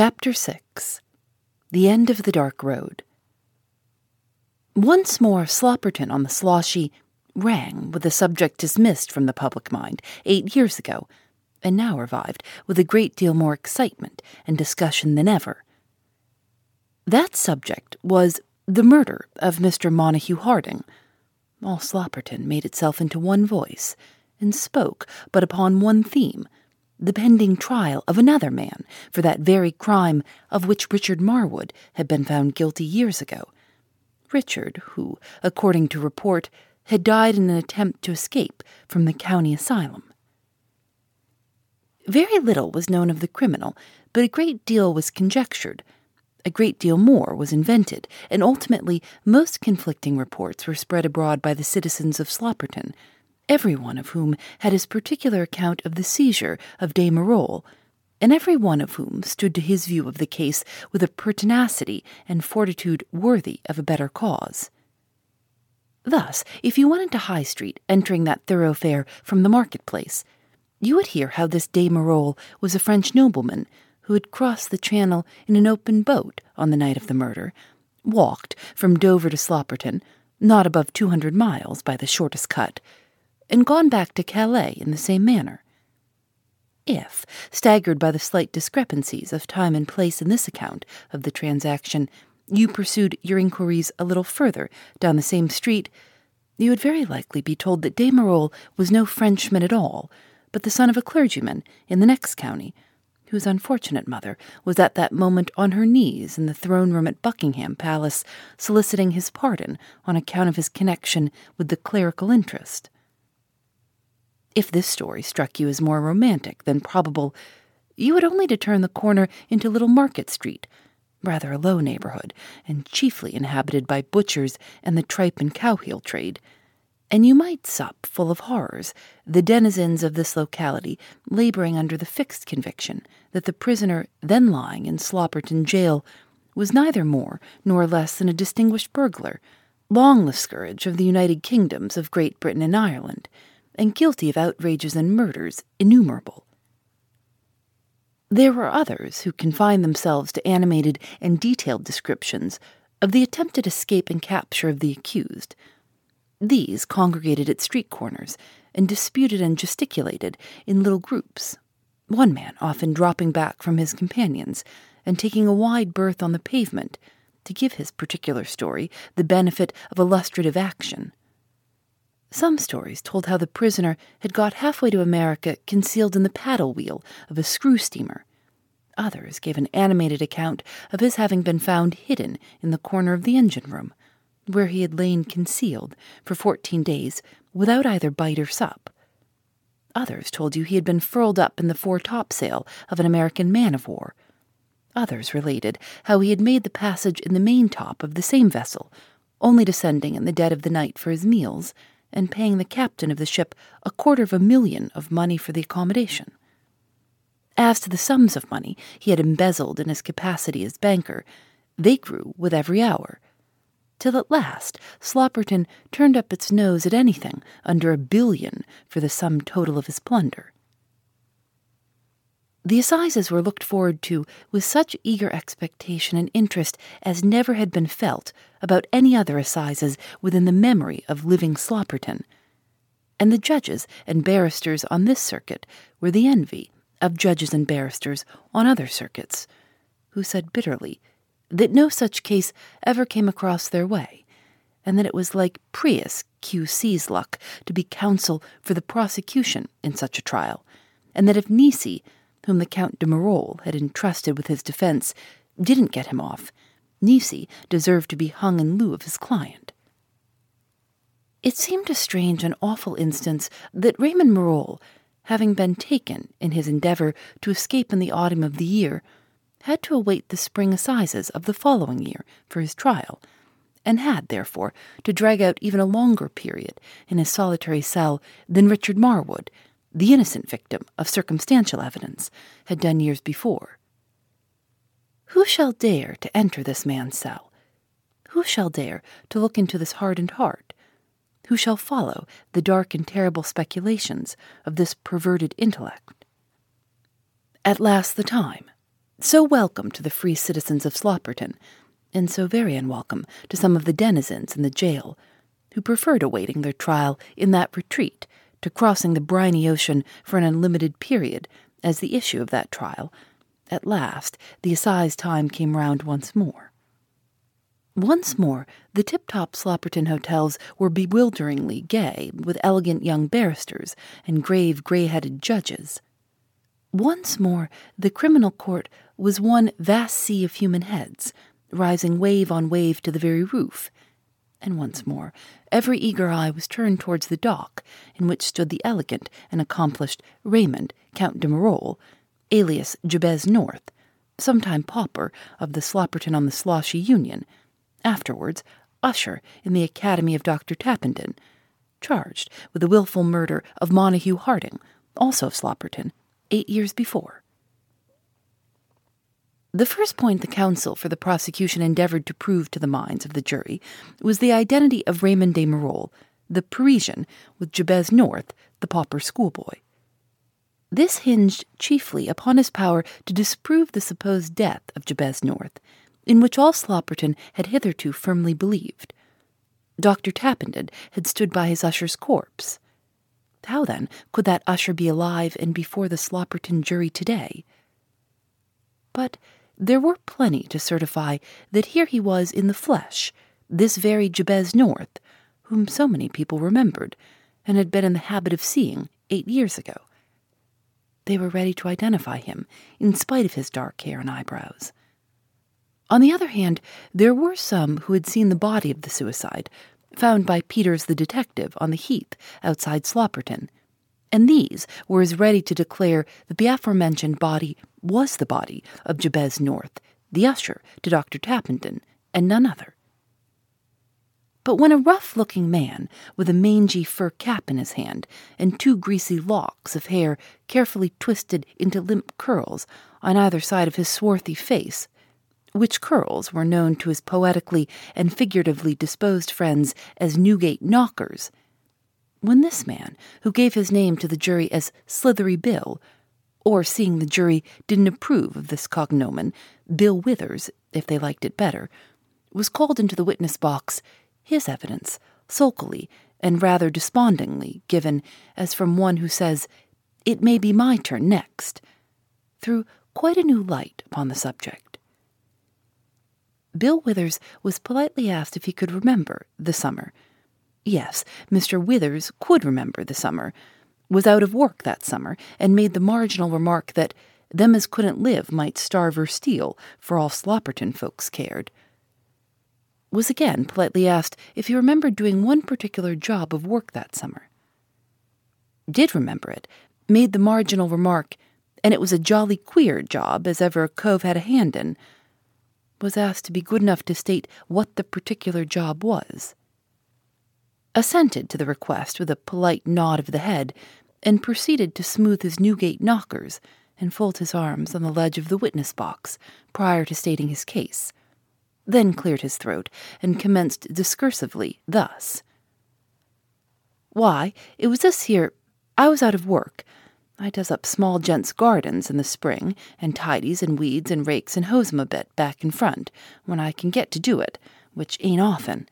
Chapter 6 The End of the Dark Road. Once more, Slopperton on the Sloshy rang with a subject dismissed from the public mind eight years ago, and now revived with a great deal more excitement and discussion than ever. That subject was the murder of Mr. Montague Harding. All Slopperton made itself into one voice, and spoke but upon one theme the pending trial of another man for that very crime of which Richard Marwood had been found guilty years ago. Richard, who, according to report, had died in an attempt to escape from the county asylum. Very little was known of the criminal, but a great deal was conjectured. A great deal more was invented, and ultimately most conflicting reports were spread abroad by the citizens of Slopperton every one of whom had his particular account of the seizure of de Marolles, and every one of whom stood to his view of the case with a pertinacity and fortitude worthy of a better cause. Thus, if you went into High Street, entering that thoroughfare from the marketplace, you would hear how this de Marolles was a French nobleman who had crossed the Channel in an open boat on the night of the murder, walked from Dover to Slopperton, not above two hundred miles by the shortest cut, and gone back to Calais in the same manner. If, staggered by the slight discrepancies of time and place in this account of the transaction, you pursued your inquiries a little further down the same street, you would very likely be told that de Marolles was no Frenchman at all, but the son of a clergyman in the next county, whose unfortunate mother was at that moment on her knees in the throne room at Buckingham Palace, soliciting his pardon on account of his connection with the clerical interest. If this story struck you as more romantic than probable, you had only to turn the corner into Little Market Street, rather a low neighborhood, and chiefly inhabited by butchers and the tripe and cowheel trade, and you might sup full of horrors, the denizens of this locality laboring under the fixed conviction that the prisoner then lying in Slopperton jail was neither more nor less than a distinguished burglar, long the scourge of the United Kingdoms of Great Britain and Ireland, and guilty of outrages and murders innumerable. There were others who confined themselves to animated and detailed descriptions of the attempted escape and capture of the accused. These congregated at street corners and disputed and gesticulated in little groups, one man often dropping back from his companions and taking a wide berth on the pavement to give his particular story the benefit of illustrative action. Some stories told how the prisoner had got halfway to America concealed in the paddle wheel of a screw steamer. Others gave an animated account of his having been found hidden in the corner of the engine room, where he had lain concealed for fourteen days without either bite or sup. Others told you he had been furled up in the fore topsail of an American man of war. Others related how he had made the passage in the main top of the same vessel, only descending in the dead of the night for his meals and paying the captain of the ship a quarter of a million of money for the accommodation. As to the sums of money he had embezzled in his capacity as banker, they grew with every hour, till at last Slopperton turned up its nose at anything under a billion for the sum total of his plunder. The assizes were looked forward to with such eager expectation and interest as never had been felt about any other assizes within the memory of living Slopperton. And the judges and barristers on this circuit were the envy of judges and barristers on other circuits, who said bitterly that no such case ever came across their way, and that it was like Prius Q.C.'s luck to be counsel for the prosecution in such a trial, and that if Nisi whom the Count de Marolles had entrusted with his defense, didn't get him off, Nisi deserved to be hung in lieu of his client. It seemed a strange and awful instance that Raymond Marolles, having been taken in his endeavor to escape in the autumn of the year, had to await the spring assizes of the following year for his trial, and had, therefore, to drag out even a longer period in his solitary cell than Richard Marwood, the innocent victim of circumstantial evidence, had done years before. Who shall dare to enter this man's cell? Who shall dare to look into this hardened heart? Who shall follow the dark and terrible speculations of this perverted intellect? At last the time, So welcome to the free citizens of Slopperton, and so very unwelcome to some of the denizens in the jail, who preferred awaiting their trial in that retreat to crossing the briny ocean for an unlimited period as the issue of that trial. At last, the assize time came round once more. Once more, the tip top Slopperton hotels were bewilderingly gay with elegant young barristers and grave gray headed judges. Once more, the criminal court was one vast sea of human heads, rising wave on wave to the very roof. And once more, every eager eye was turned towards the dock in which stood the elegant and accomplished Raymond, Count de Marolles, alias Jabez North, sometime pauper of the Slopperton on the Sloshy Union afterwards usher in the academy of Dr. Tappenden, charged with the wilful murder of Montague Harding, also of Slopperton, eight years before. The first point the counsel for the prosecution endeavored to prove to the minds of the jury was the identity of Raymond de Marolles, the Parisian, with Jabez North, the pauper schoolboy. This hinged chiefly upon his power to disprove the supposed death of Jabez North in which all Slopperton had hitherto firmly believed. Dr. Tappenden had stood by his usher's corpse. How, then, could that usher be alive and before the Slopperton jury today? But there were plenty to certify that here he was in the flesh, this very Jabez North, whom so many people remembered, and had been in the habit of seeing eight years ago. They were ready to identify him, in spite of his dark hair and eyebrows. On the other hand, there were some who had seen the body of the suicide, found by Peters the detective on the heath outside Slopperton, and these were as ready to declare that the aforementioned body was the body of Jabez North, the usher to Dr. Tappenden, and none other. But when a rough looking man, with a mangy fur cap in his hand and two greasy locks of hair carefully twisted into limp curls on either side of his swarthy face, which curls were known to his poetically and figuratively disposed friends as Newgate knockers. When this man, who gave his name to the jury as Slithery Bill, or seeing the jury didn't approve of this cognomen, Bill Withers, if they liked it better, was called into the witness box, his evidence, sulkily and rather despondingly given as from one who says, It may be my turn next, threw quite a new light upon the subject. Bill Withers was politely asked if he could remember the summer. Yes, Mr. Withers could remember the summer, was out of work that summer, and made the marginal remark that them as couldn't live might starve or steal, for all Slopperton folks cared. Was again politely asked if he remembered doing one particular job of work that summer. Did remember it, made the marginal remark, and it was a jolly queer job as ever a cove had a hand in was asked to be good enough to state what the particular job was. Assented to the request with a polite nod of the head, and proceeded to smooth his Newgate knockers and fold his arms on the ledge of the witness box prior to stating his case, then cleared his throat and commenced discursively thus. Why, it was this here. I was out of work, I does up small gents' gardens in the spring, and tidies and weeds and rakes and hoes 'em a bit back and front, when I can get to do it, which ain't often.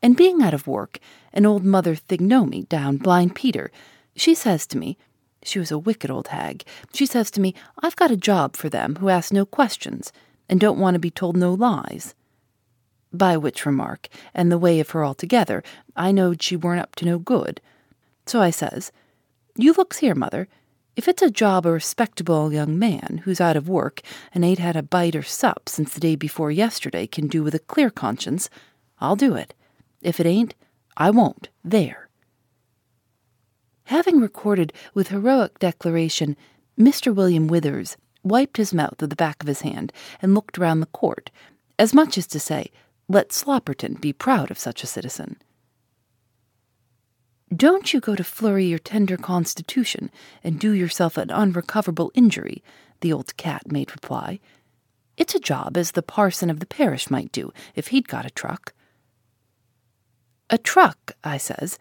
And being out of work, an old mother Thignomy down Blind Peter, she says to me, she was a wicked old hag, she says to me, I've got a job for them who ask no questions, and don't want to be told no lies. By which remark, and the way of her altogether, I knowed she weren't up to no good. So I says, You looks here, mother, if it's a job a respectable young man who's out of work and ain't had a bite or sup since the day before yesterday can do with a clear conscience, I'll do it. If it ain't, I won't. There. Having recorded with heroic declaration, Mr. William Withers wiped his mouth with the back of his hand and looked round the court, as much as to say, Let Slopperton be proud of such a citizen. Don't you go to flurry your tender constitution and do yourself an unrecoverable injury, the old cat made reply. It's a job as the parson of the parish might do if he'd got a truck. A truck, I says.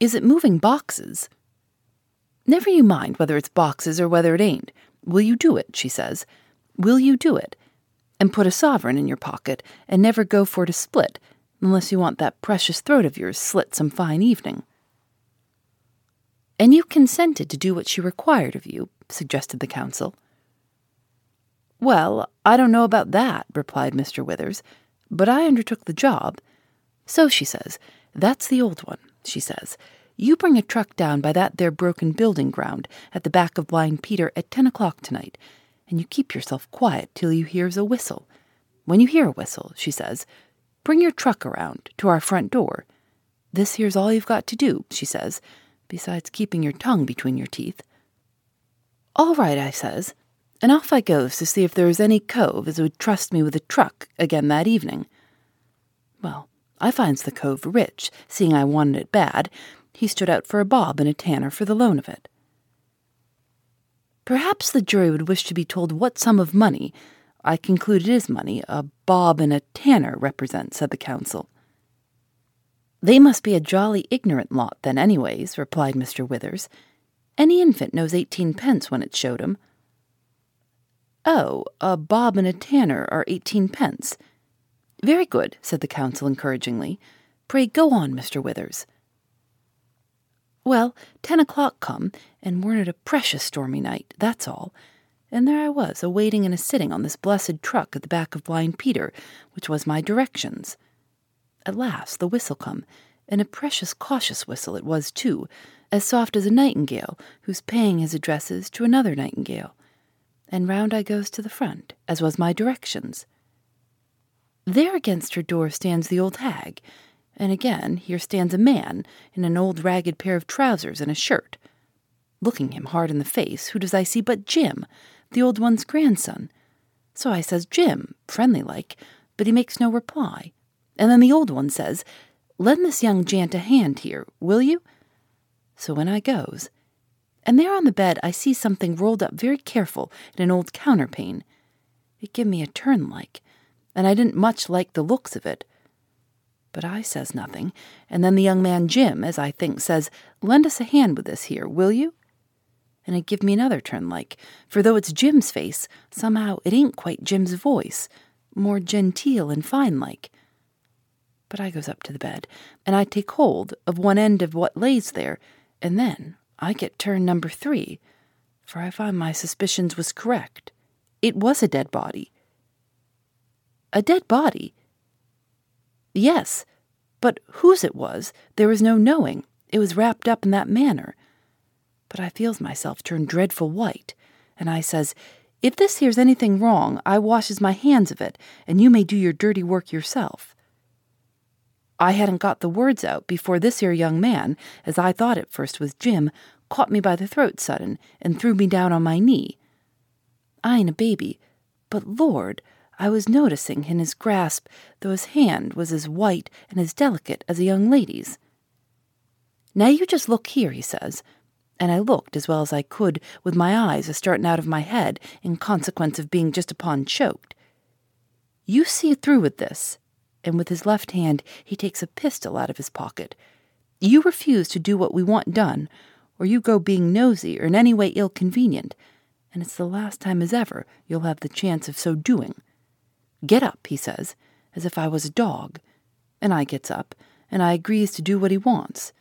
Is it moving boxes? Never you mind whether it's boxes or whether it ain't. Will you do it? she says. Will you do it? And put a sovereign in your pocket and never go for to split unless you want that precious throat of yours slit some fine evening. And you consented to do what she required of you, suggested the counsel. Well, I don't know about that, replied Mr. Withers, but I undertook the job. So, she says, that's the old one, she says. You bring a truck down by that there broken building ground at the back of Blind Peter at ten o'clock tonight, and you keep yourself quiet till you hears a whistle. When you hear a whistle, she says, bring your truck around to our front door. This here's all you've got to do, she says, besides keeping your tongue between your teeth. All right, I says, and off I goes to see if there was any cove as would trust me with a truck again that evening. Well, I finds the cove rich, seeing I wanted it bad. He stood out for a bob and a tanner for the loan of it. Perhaps the jury would wish to be told what sum of money, I conclude it is money, a bob and a tanner represent, said the counsel. They must be a jolly ignorant lot, then, anyways, replied Mr. Withers. Any infant knows eighteen pence when it's showed 'em. Oh, a bob and a tanner are eighteen pence. Very good, said the counsel encouragingly. Pray go on, Mr. Withers. Well, ten o'clock come, and we're at a precious stormy night, that's all. And there I was, a waiting and a sitting on this blessed truck at the back of Blind Peter, which was my directions. At last the whistle come, and a precious cautious whistle it was too, as soft as a nightingale who's paying his addresses to another nightingale. And round I goes to the front, as was my directions. There against her door stands the old hag, and again here stands a man in an old ragged pair of trousers and a shirt. Looking him hard in the face, who does I see but Jim, the old one's grandson? So I says, Jim, friendly like, but he makes no reply. And then the old one says, Lend this young jant a hand here, will you? So when I goes, and there on the bed I see something rolled up very careful in an old counterpane. It give me a turn like, and I didn't much like the looks of it. But I says nothing, and then the young man Jim, as I think, says, Lend us a hand with this here, will you? And it give me another turn like, for though it's Jim's face, somehow it ain't quite Jim's voice, more genteel and fine like. But I goes up to the bed, and I take hold of one end of what lays there, and then I get turn number three, for I find my suspicions was correct. It was a dead body. A dead body? Yes, but whose it was, there was no knowing. It was wrapped up in that manner. But I feels myself turn dreadful white, and I says, If this here's anything wrong, I washes my hands of it, and you may do your dirty work yourself. I hadn't got the words out before this here young man, as I thought at first was Jim, caught me by the throat sudden and threw me down on my knee. I ain't a baby, but Lord, I was noticing in his grasp though his hand was as white and as delicate as a young lady's. Now you just look here, he says, and I looked as well as I could with my eyes a starting out of my head in consequence of being just upon choked. You see through with this, and with his left hand he takes a pistol out of his pocket. You refuse to do what we want done, or you go being nosy or in any way ill convenient, and it's the last time as ever you'll have the chance of so doing. Get up, he says, as if I was a dog, and I gets up, and I agrees to do what he wants.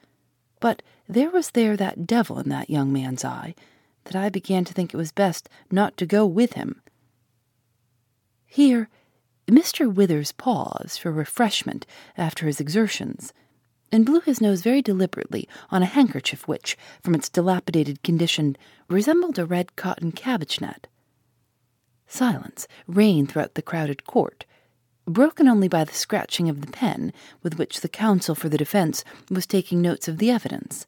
But there was there that devil in that young man's eye that I began to think it was best not to go with him. Here Mr. Withers paused for refreshment after his exertions, and blew his nose very deliberately on a handkerchief which, from its dilapidated condition, resembled a red cotton cabbage net. Silence reigned throughout the crowded court, broken only by the scratching of the pen with which the counsel for the defense was taking notes of the evidence,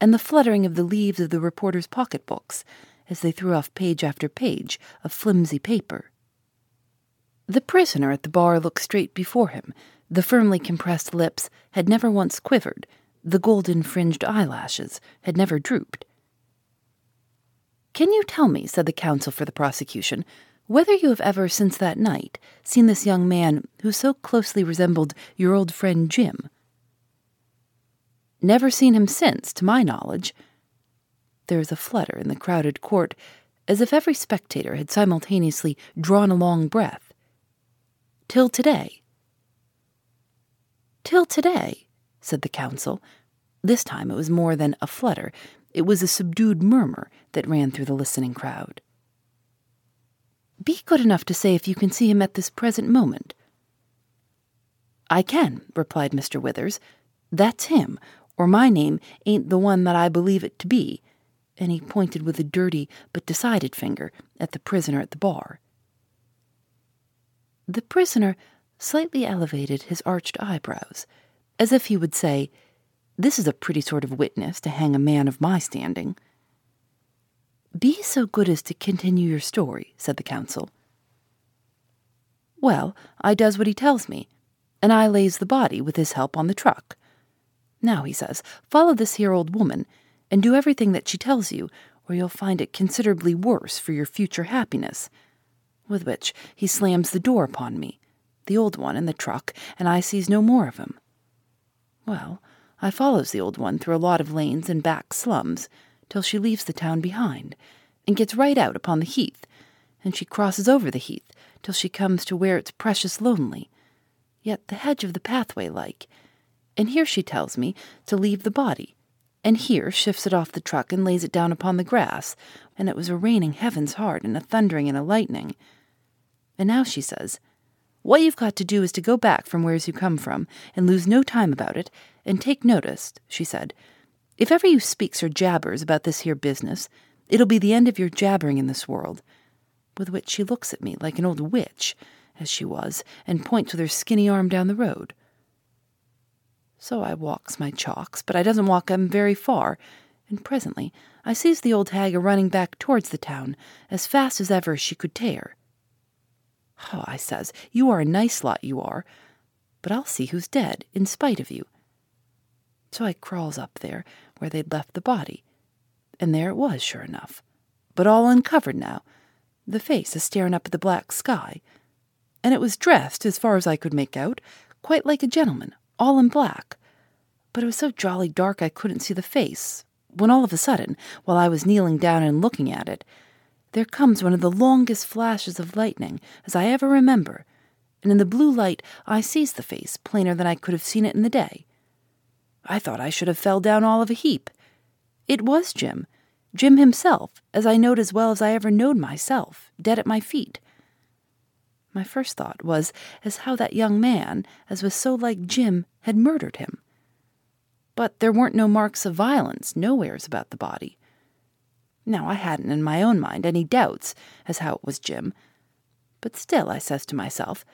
and the fluttering of the leaves of the reporters' pocketbooks as they threw off page after page of flimsy paper. The prisoner at the bar looked straight before him. The firmly compressed lips had never once quivered. The golden fringed eyelashes had never drooped. Can you tell me, said the counsel for the prosecution, whether you have ever since that night seen this young man who so closely resembled your old friend Jim? Never seen him since, to my knowledge. There is a flutter in the crowded court, as if every spectator had simultaneously drawn a long breath. Till today. Till today, said the counsel. This time it was more than a flutter, it was a subdued murmur that ran through the listening crowd. Be good enough to say if you can see him at this present moment. I can, replied Mr. Withers. That's him, or my name ain't the one that I believe it to be. And he pointed with a dirty but decided finger at the prisoner at the bar. The prisoner slightly elevated his arched eyebrows, as if he would say, This is a pretty sort of witness to hang a man of my standing. Be so good as to continue your story, said the counsel. Well, I does what he tells me, and I lays the body with his help on the truck. Now, he says, follow this here old woman, and do everything that she tells you, or you'll find it considerably worse for your future happiness. With which he slams the door upon me, the old one and the truck, and I sees no more of him. Well, I follows the old one through a lot of lanes and back slums, till she leaves the town behind, and gets right out upon the heath, and she crosses over the heath till she comes to where it's precious lonely, yet the hedge of the pathway like, and here she tells me to leave the body, and here shifts it off the truck and lays it down upon the grass, and it was a raining heavens hard and a thundering and a lightning. And now she says, What you've got to do is to go back from where's you come from, and lose no time about it, and take notice, she said, if ever you speaks or jabbers about this here business, it'll be the end of your jabbering in this world. With which she looks at me like an old witch, as she was, and points with her skinny arm down the road. So I walks my chalks, but I doesn't walk 'em very far, and presently I sees the old hag a running back towards the town as fast as ever she could tear. Oh, I says, you are a nice lot, you are, but I'll see who's dead, in spite of you. So I crawls up there where they'd left the body, and there it was, sure enough, but all uncovered now, the face a staring up at the black sky, and it was dressed, as far as I could make out, quite like a gentleman, all in black. But it was so jolly dark I couldn't see the face, when all of a sudden, while I was kneeling down and looking at it, there comes one of the longest flashes of lightning as I ever remember, and in the blue light I sees the face plainer than I could have seen it in the day. I thought I should have fell down all of a heap. It was Jim, Jim himself, as I knowed as well as I ever knowed myself, dead at my feet. My first thought was as how that young man, as was so like Jim, had murdered him. But there weren't no marks of violence nowheres about the body. Now I hadn't in my own mind any doubts as how it was Jim. But still, I says to myself,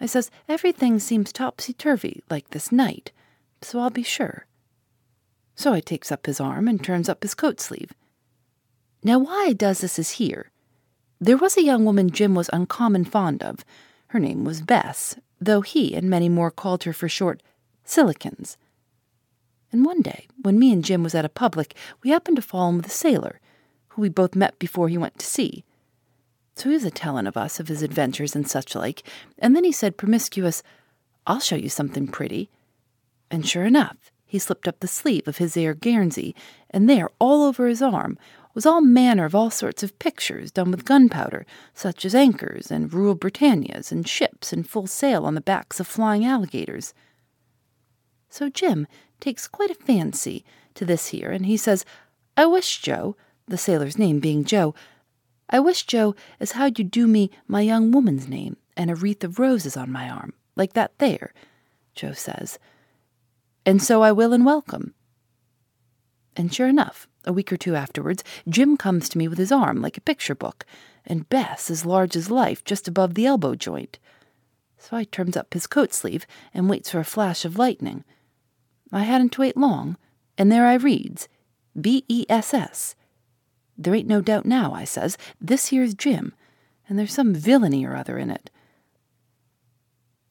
I says, everything seems topsy turvy like this night so I'll be sure. So I takes up his arm and turns up his coat sleeve. Now, why I does this is here. There was a young woman Jim was uncommon fond of. Her name was Bess, though he and many more called her for short Silikins. And one day, when me and Jim was at a public, we happened to fall in with a sailor, who we both met before he went to sea. So he was a tellin' of us of his adventures and such like, and then he said promiscuous, I'll show you something pretty. And sure enough, he slipped up the sleeve of his air Guernsey, and there, all over his arm, was all manner of all sorts of pictures done with gunpowder, such as anchors and Rule Britannias and ships in full sail on the backs of flying alligators. So Jim takes quite a fancy to this here, and he says, I wish, Joe, the sailor's name being Joe, I wish, Joe, as how you'd do me my young woman's name and a wreath of roses on my arm, like that there, Joe says and so I will and welcome. And sure enough, a week or two afterwards, Jim comes to me with his arm like a picture book, and Bess as large as life just above the elbow joint. So I turns up his coat sleeve and waits for a flash of lightning. I hadn't to wait long, and there I reads, B E S S. There ain't no doubt now, I says, this here's Jim, and there's some villainy or other in it.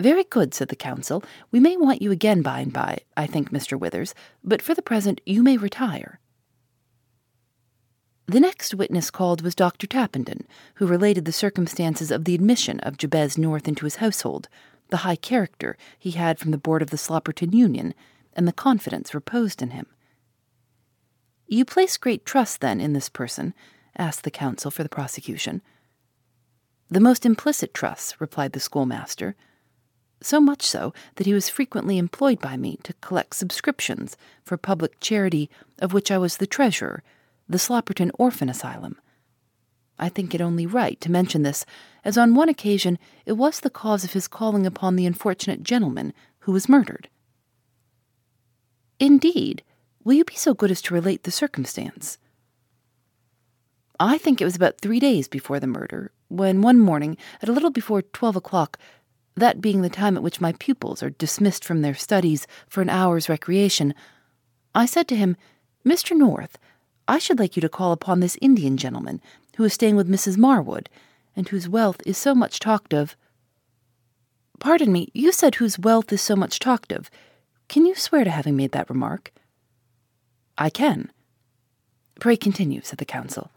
Very good, said the counsel. We may want you again by and by, I think, Mr. Withers, but for the present you may retire. The next witness called was Dr. Tappenden, who related the circumstances of the admission of Jabez North into his household, the high character he had from the board of the Slopperton Union, and the confidence reposed in him. You place great trust, then, in this person, asked the counsel for the prosecution. The most implicit trust, replied the schoolmaster. So much so that he was frequently employed by me to collect subscriptions for public charity of which I was the treasurer, the Slopperton Orphan Asylum. I think it only right to mention this, as on one occasion it was the cause of his calling upon the unfortunate gentleman who was murdered. Indeed, will you be so good as to relate the circumstance? I think it was about three days before the murder, when one morning, at a little before twelve o'clock, that being the time at which my pupils are dismissed from their studies for an hour's recreation, I said to him, Mr. North, I should like you to call upon this Indian gentleman who is staying with Mrs. Marwood, and whose wealth is so much talked of. Pardon me, you said whose wealth is so much talked of. Can you swear to having made that remark? I can. Pray continue, said the counsel.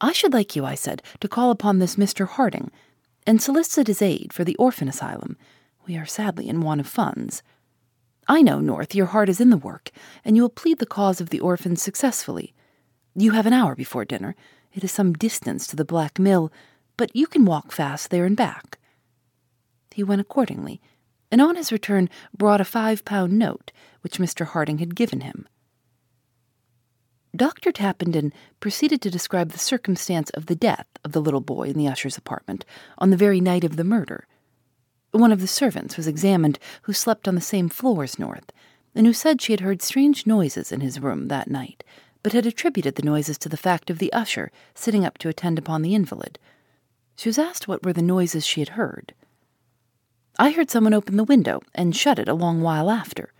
I should like you, I said, to call upon this Mr. Harding and solicit his aid for the orphan asylum. We are sadly in want of funds. I know, North, your heart is in the work, and you will plead the cause of the orphans successfully. You have an hour before dinner, it is some distance to the Black Mill, but you can walk fast there and back. He went accordingly, and on his return brought a five pound note which Mr. Harding had given him. Dr. Tappenden proceeded to describe the circumstance of the death of the little boy in the usher's apartment on the very night of the murder. One of the servants was examined who slept on the same floor as North, and who said she had heard strange noises in his room that night, but had attributed the noises to the fact of the usher sitting up to attend upon the invalid. She was asked what were the noises she had heard. I heard someone open the window and shut it a long while after.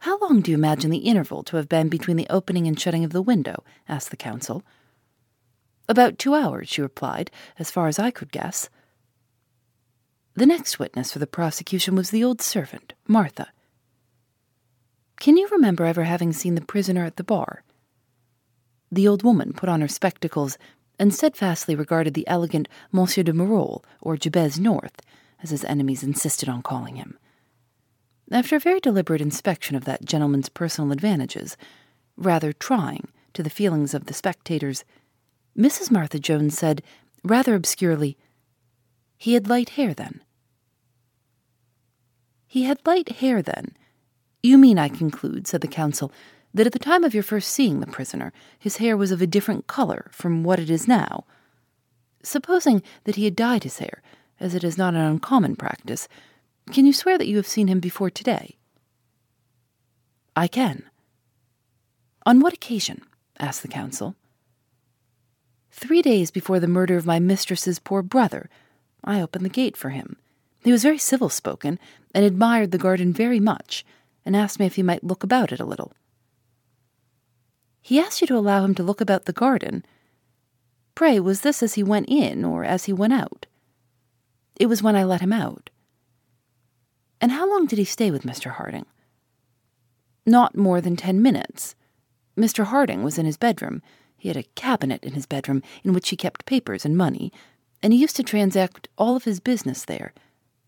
How long do you imagine the interval to have been between the opening and shutting of the window? asked the counsel. About two hours, she replied, as far as I could guess. The next witness for the prosecution was the old servant, Martha. Can you remember ever having seen the prisoner at the bar? The old woman put on her spectacles and steadfastly regarded the elegant Monsieur de Marolles, or Jabez North, as his enemies insisted on calling him. After a very deliberate inspection of that gentleman's personal advantages, rather trying to the feelings of the spectators, Mrs. Martha Jones said, rather obscurely, He had light hair then. He had light hair then, you mean, I conclude, said the counsel, that at the time of your first seeing the prisoner, his hair was of a different color from what it is now. Supposing that he had dyed his hair, as it is not an uncommon practice, can you swear that you have seen him before today? I can. On what occasion? asked the counsel. Three days before the murder of my mistress's poor brother, I opened the gate for him. He was very civil spoken, and admired the garden very much and asked me if he might look about it a little. He asked you to allow him to look about the garden. Pray, was this as he went in or as he went out? It was when I let him out. And how long did he stay with Mr. Harding? Not more than ten minutes. Mr. Harding was in his bedroom. He had a cabinet in his bedroom in which he kept papers and money, and he used to transact all of his business there,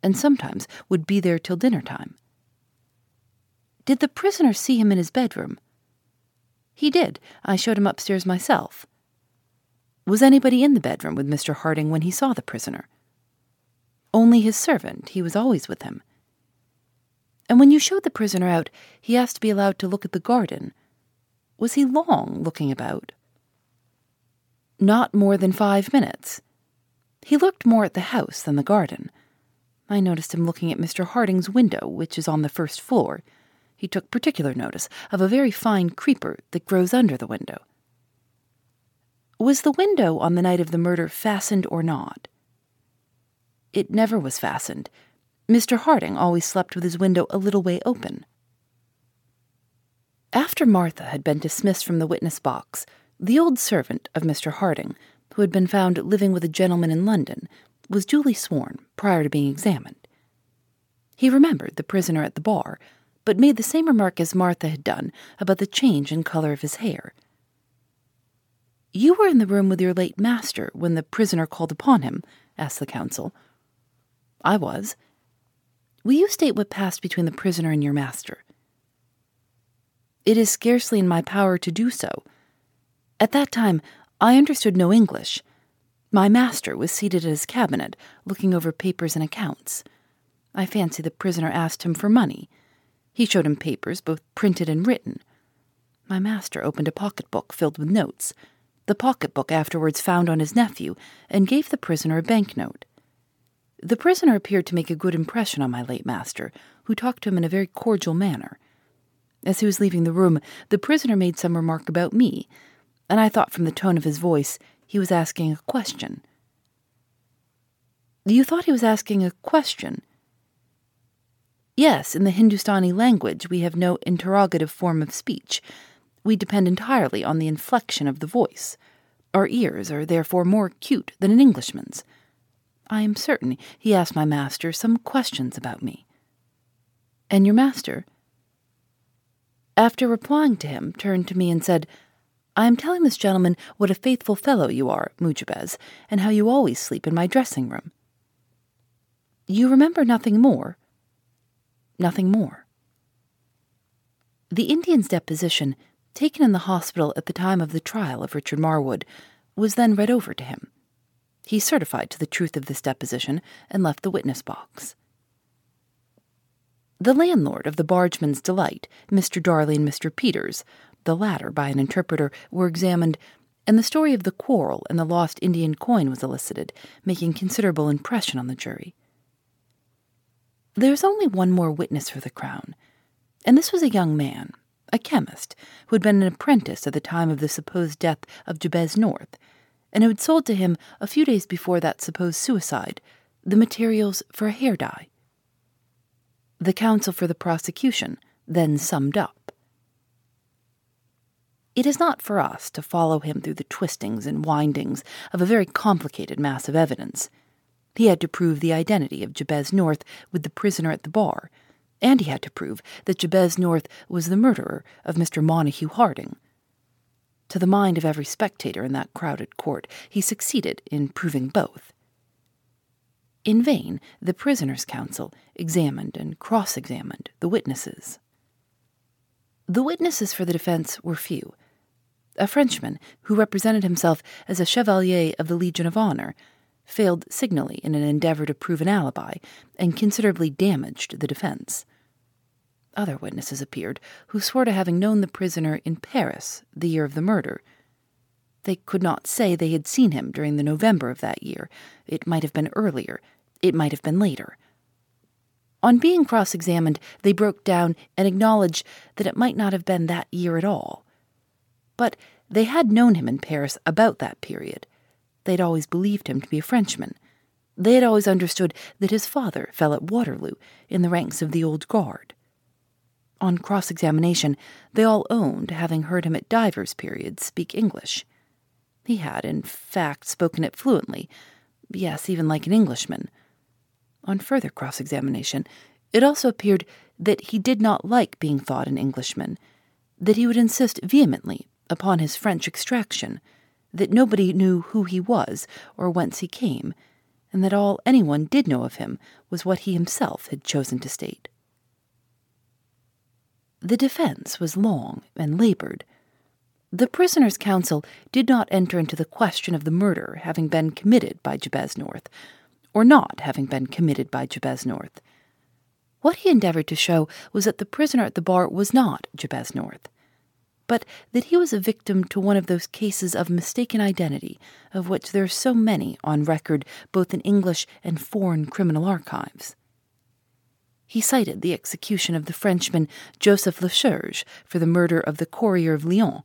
and sometimes would be there till dinner time. Did the prisoner see him in his bedroom? He did. I showed him upstairs myself. Was anybody in the bedroom with Mr. Harding when he saw the prisoner? Only his servant. He was always with him. And when you showed the prisoner out, he asked to be allowed to look at the garden. Was he long looking about? Not more than five minutes. He looked more at the house than the garden. I noticed him looking at Mr. Harding's window, which is on the first floor he took particular notice of a very fine creeper that grows under the window. Was the window on the night of the murder fastened or not? It never was fastened. Mr. Harding always slept with his window a little way open. After Martha had been dismissed from the witness box, the old servant of Mr. Harding, who had been found living with a gentleman in London, was duly sworn prior to being examined. He remembered the prisoner at the bar, but made the same remark as Martha had done about the change in color of his hair. You were in the room with your late master when the prisoner called upon him? asked the counsel. I was. Will you state what passed between the prisoner and your master? It is scarcely in my power to do so. At that time, I understood no English. My master was seated at his cabinet, looking over papers and accounts. I fancy the prisoner asked him for money. He showed him papers, both printed and written. My master opened a pocketbook filled with notes. The pocketbook afterwards found on his nephew, and gave the prisoner a banknote. The prisoner appeared to make a good impression on my late master, who talked to him in a very cordial manner. As he was leaving the room, the prisoner made some remark about me, and I thought from the tone of his voice he was asking a question. You thought he was asking a question? Yes, in the Hindustani language we have no interrogative form of speech. We depend entirely on the inflection of the voice. Our ears are therefore more acute than an Englishman's. I am certain he asked my master some questions about me. And your master? After replying to him, turned to me and said, I am telling this gentleman what a faithful fellow you are, Mujibez, and how you always sleep in my dressing room. You remember nothing more? Nothing more. The Indian's deposition, taken in the hospital at the time of the trial of Richard Marwood, was then read over to him. He certified to the truth of this deposition and left the witness box. The landlord of the Bargeman's Delight, Mr. Darley and Mr. Peters, the latter by an interpreter, were examined, and the story of the quarrel and the lost Indian coin was elicited, making considerable impression on the jury. There is only one more witness for the Crown, and this was a young man, a chemist, who had been an apprentice at the time of the supposed death of Jabez North, and had sold to him, a few days before that supposed suicide, the materials for a hair dye. The counsel for the prosecution then summed up. It is not for us to follow him through the twistings and windings of a very complicated mass of evidence. He had to prove the identity of Jabez North with the prisoner at the bar, and he had to prove that Jabez North was the murderer of Mr. Montague Harding. To the mind of every spectator in that crowded court, he succeeded in proving both. In vain, the prisoner's counsel examined and cross examined the witnesses. The witnesses for the defense were few. A Frenchman, who represented himself as a Chevalier of the Legion of Honor, failed signally in an endeavor to prove an alibi and considerably damaged the defense. Other witnesses appeared who swore to having known the prisoner in Paris the year of the murder they could not say they had seen him during the November of that year. It might have been earlier. It might have been later. On being cross examined, they broke down and acknowledged that it might not have been that year at all. But they had known him in Paris about that period. They had always believed him to be a Frenchman. They had always understood that his father fell at Waterloo in the ranks of the Old Guard. On cross examination, they all owned having heard him at divers periods speak English. He had, in fact, spoken it fluently, yes, even like an Englishman. On further cross examination, it also appeared that he did not like being thought an Englishman, that he would insist vehemently upon his French extraction, that nobody knew who he was or whence he came, and that all anyone did know of him was what he himself had chosen to state. The defense was long and labored. The prisoner's counsel did not enter into the question of the murder having been committed by Jabez North, or not having been committed by Jabez North. What he endeavored to show was that the prisoner at the bar was not Jabez North, but that he was a victim to one of those cases of mistaken identity of which there are so many on record both in English and foreign criminal archives. He cited the execution of the Frenchman Joseph Lesurques for the murder of the courier of Lyons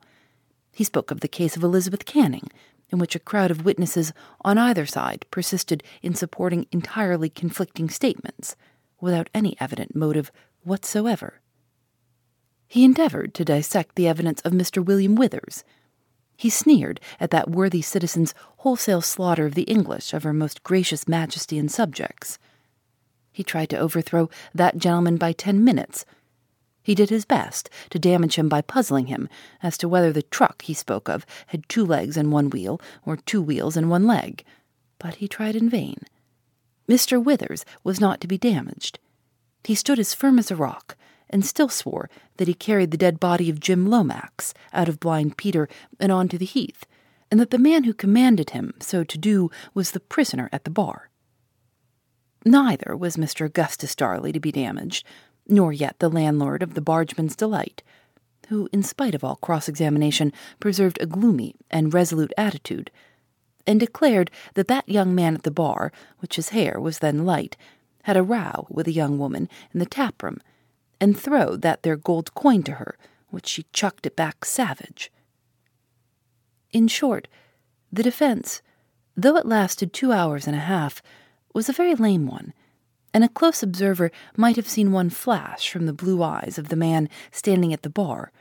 he spoke of the case of Elizabeth Canning, in which a crowd of witnesses on either side persisted in supporting entirely conflicting statements without any evident motive whatsoever. He endeavored to dissect the evidence of Mr. William Withers. He sneered at that worthy citizen's wholesale slaughter of the English of her most gracious majesty and subjects. He tried to overthrow that gentleman by ten minutes he did his best to damage him by puzzling him as to whether the truck he spoke of had two legs and one wheel, or two wheels and one leg, but he tried in vain. Mr. Withers was not to be damaged. He stood as firm as a rock, and still swore that he carried the dead body of Jim Lomax out of Blind Peter and on to the heath, and that the man who commanded him so to do was the prisoner at the bar. Neither was Mr. Augustus Darley to be damaged, nor yet the landlord of the Bargeman's Delight, who, in spite of all cross examination, preserved a gloomy and resolute attitude, and declared that that young man at the bar, which his hair was then light, had a row with a young woman in the tap room, and throwed that there gold coin to her, which she chucked it back savage. In short, the defense, though it lasted two hours and a half, was a very lame one, and a close observer might have seen one flash from the blue eyes of the man standing at the bar,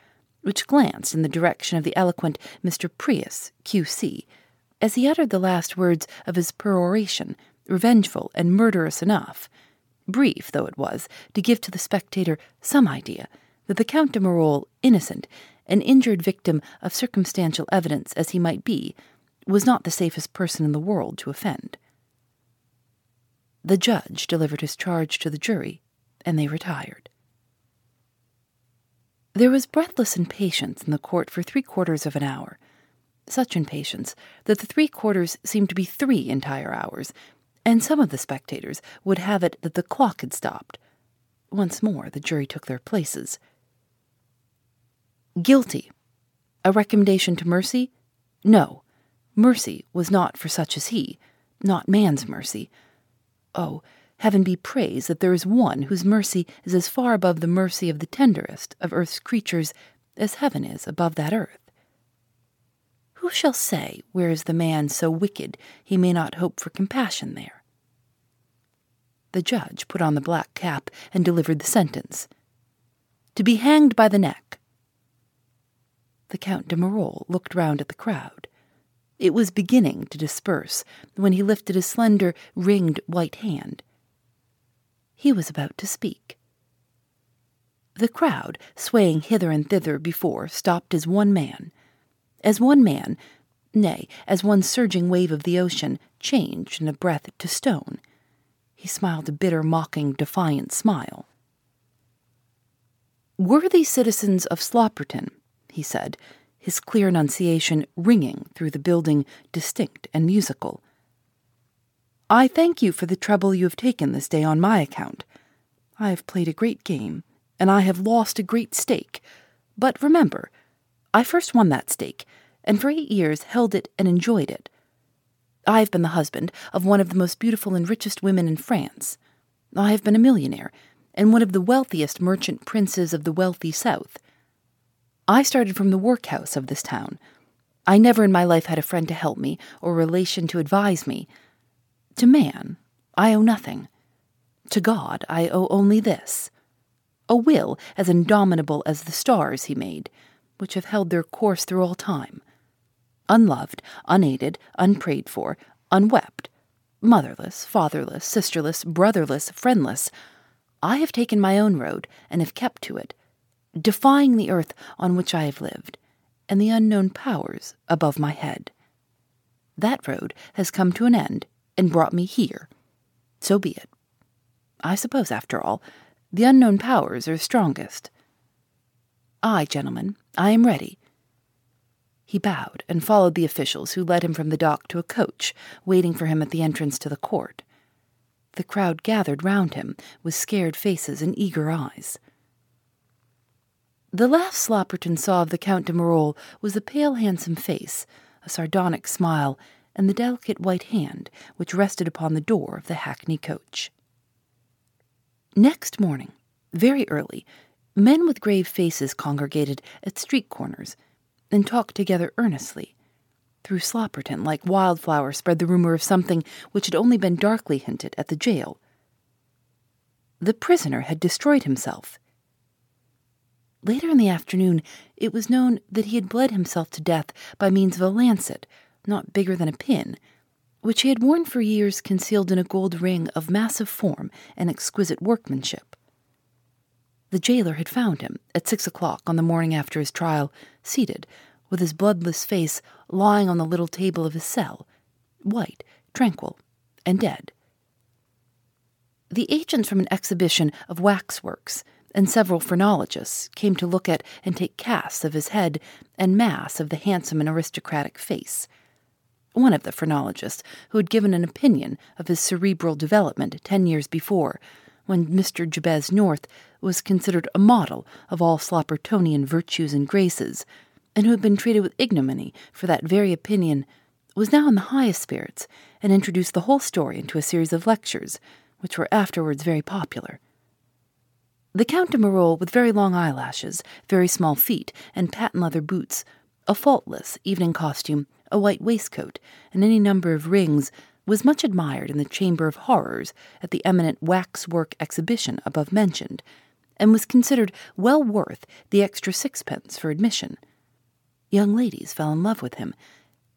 which glanced in the direction of the eloquent Mr. Prius, Q.C., as he uttered the last words of his peroration, revengeful and murderous enough, brief though it was, to give to the spectator some idea that the Count de Marolles, innocent, an injured victim of circumstantial evidence as he might be, was not the safest person in the world to offend. The judge delivered his charge to the jury, and they retired. There was breathless impatience in the court for three quarters of an hour, such impatience that the three quarters seemed to be three entire hours, and some of the spectators would have it that the clock had stopped. Once more the jury took their places. Guilty. A recommendation to mercy? No. Mercy was not for such as he, not man's mercy. Oh, heaven be praised that there is one whose mercy is as far above the mercy of the tenderest of earth's creatures as heaven is above that earth. Who shall say where is the man so wicked he may not hope for compassion there? The judge put on the black cap and delivered the sentence To be hanged by the neck. The Count de Marolles looked round at the crowd. It was beginning to disperse when he lifted a slender, ringed white hand. He was about to speak. The crowd, swaying hither and thither before, stopped as one man as one man, nay, as one surging wave of the ocean, changed in a breath to stone. He smiled a bitter, mocking, defiant smile. Worthy citizens of Slopperton, he said, his clear enunciation ringing through the building, distinct and musical. I thank you for the trouble you have taken this day on my account. I have played a great game, and I have lost a great stake. But remember, I first won that stake, and for eight years held it and enjoyed it. I have been the husband of one of the most beautiful and richest women in France. I have been a millionaire, and one of the wealthiest merchant princes of the wealthy South. I started from the workhouse of this town. I never in my life had a friend to help me or relation to advise me. To man, I owe nothing. To God, I owe only this a will as indomitable as the stars he made which have held their course through all time. Unloved, unaided, unprayed for, unwept, motherless, fatherless, sisterless, brotherless, friendless, I have taken my own road and have kept to it, defying the earth on which I have lived and the unknown powers above my head. That road has come to an end and brought me here. So be it. I suppose, after all, the unknown powers are strongest. Aye, gentlemen, I am ready. He bowed and followed the officials who led him from the dock to a coach waiting for him at the entrance to the court. The crowd gathered round him with scared faces and eager eyes. The last Slopperton saw of the Count de Marolles was a pale, handsome face, a sardonic smile, and the delicate white hand which rested upon the door of the hackney coach. Next morning, very early, Men with grave faces congregated at street corners and talked together earnestly. Through Slopperton, like wildflower, spread the rumor of something which had only been darkly hinted at the jail. The prisoner had destroyed himself. Later in the afternoon, it was known that he had bled himself to death by means of a lancet, not bigger than a pin, which he had worn for years concealed in a gold ring of massive form and exquisite workmanship. The jailer had found him at six o'clock on the morning after his trial, seated, with his bloodless face lying on the little table of his cell, white, tranquil, and dead. The agents from an exhibition of waxworks, and several phrenologists came to look at and take casts of his head and mass of the handsome and aristocratic face. One of the phrenologists, who had given an opinion of his cerebral development ten years before, when Mr. Jabez North was considered a model of all Sloppertonian virtues and graces, and who had been treated with ignominy for that very opinion, was now in the highest spirits and introduced the whole story into a series of lectures, which were afterwards very popular. The Count de Marolles, with very long eyelashes, very small feet, and patent leather boots, a faultless evening costume, a white waistcoat, and any number of rings, was much admired in the Chamber of Horrors at the eminent waxwork exhibition above mentioned, and was considered well worth the extra sixpence for admission. Young ladies fell in love with him,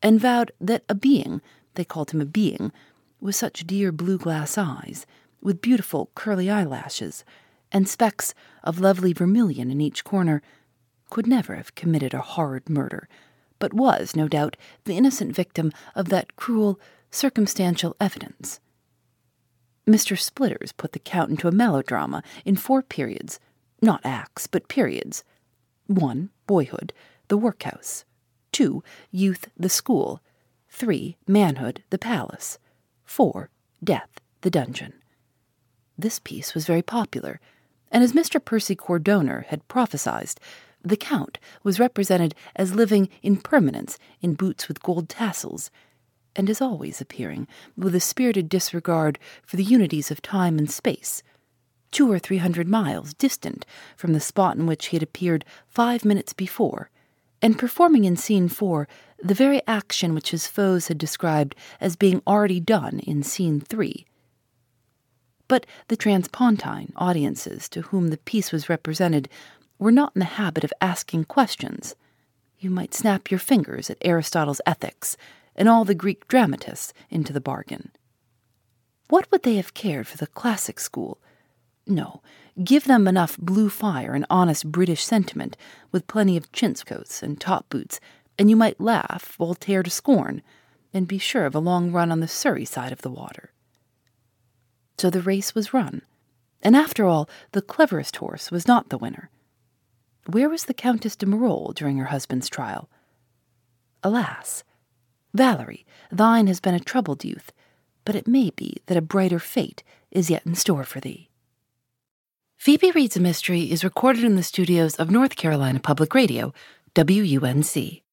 and vowed that a being, they called him a being, with such dear blue glass eyes, with beautiful curly eyelashes, and specks of lovely vermilion in each corner, could never have committed a horrid murder, but was, no doubt, the innocent victim of that cruel, circumstantial evidence. Mr. Splitters put the Count into a melodrama in four periods, not acts, but periods. One, boyhood, the workhouse. Two, youth, the school. Three, manhood, the palace. Four, death, the dungeon. This piece was very popular and as Mr. Percy Cordonner had prophesied, the Count was represented as living in permanence in boots with gold tassels, and as always appearing with a spirited disregard for the unities of time and space, two or three hundred miles distant from the spot in which he had appeared five minutes before, and performing in scene four the very action which his foes had described as being already done in scene three but the transpontine audiences to whom the piece was represented were not in the habit of asking questions. You might snap your fingers at Aristotle's Ethics and all the Greek dramatists into the bargain. What would they have cared for the classic school? No, give them enough blue fire and honest British sentiment, with plenty of chintz coats and top boots, and you might laugh Voltaire to scorn, and be sure of a long run on the Surrey side of the water. So the race was run. And after all, the cleverest horse was not the winner. Where was the Countess de Marolles during her husband's trial? Alas, Valerie, thine has been a troubled youth, but it may be that a brighter fate is yet in store for thee. Phoebe Reads a Mystery is recorded in the studios of North Carolina Public Radio, WUNC.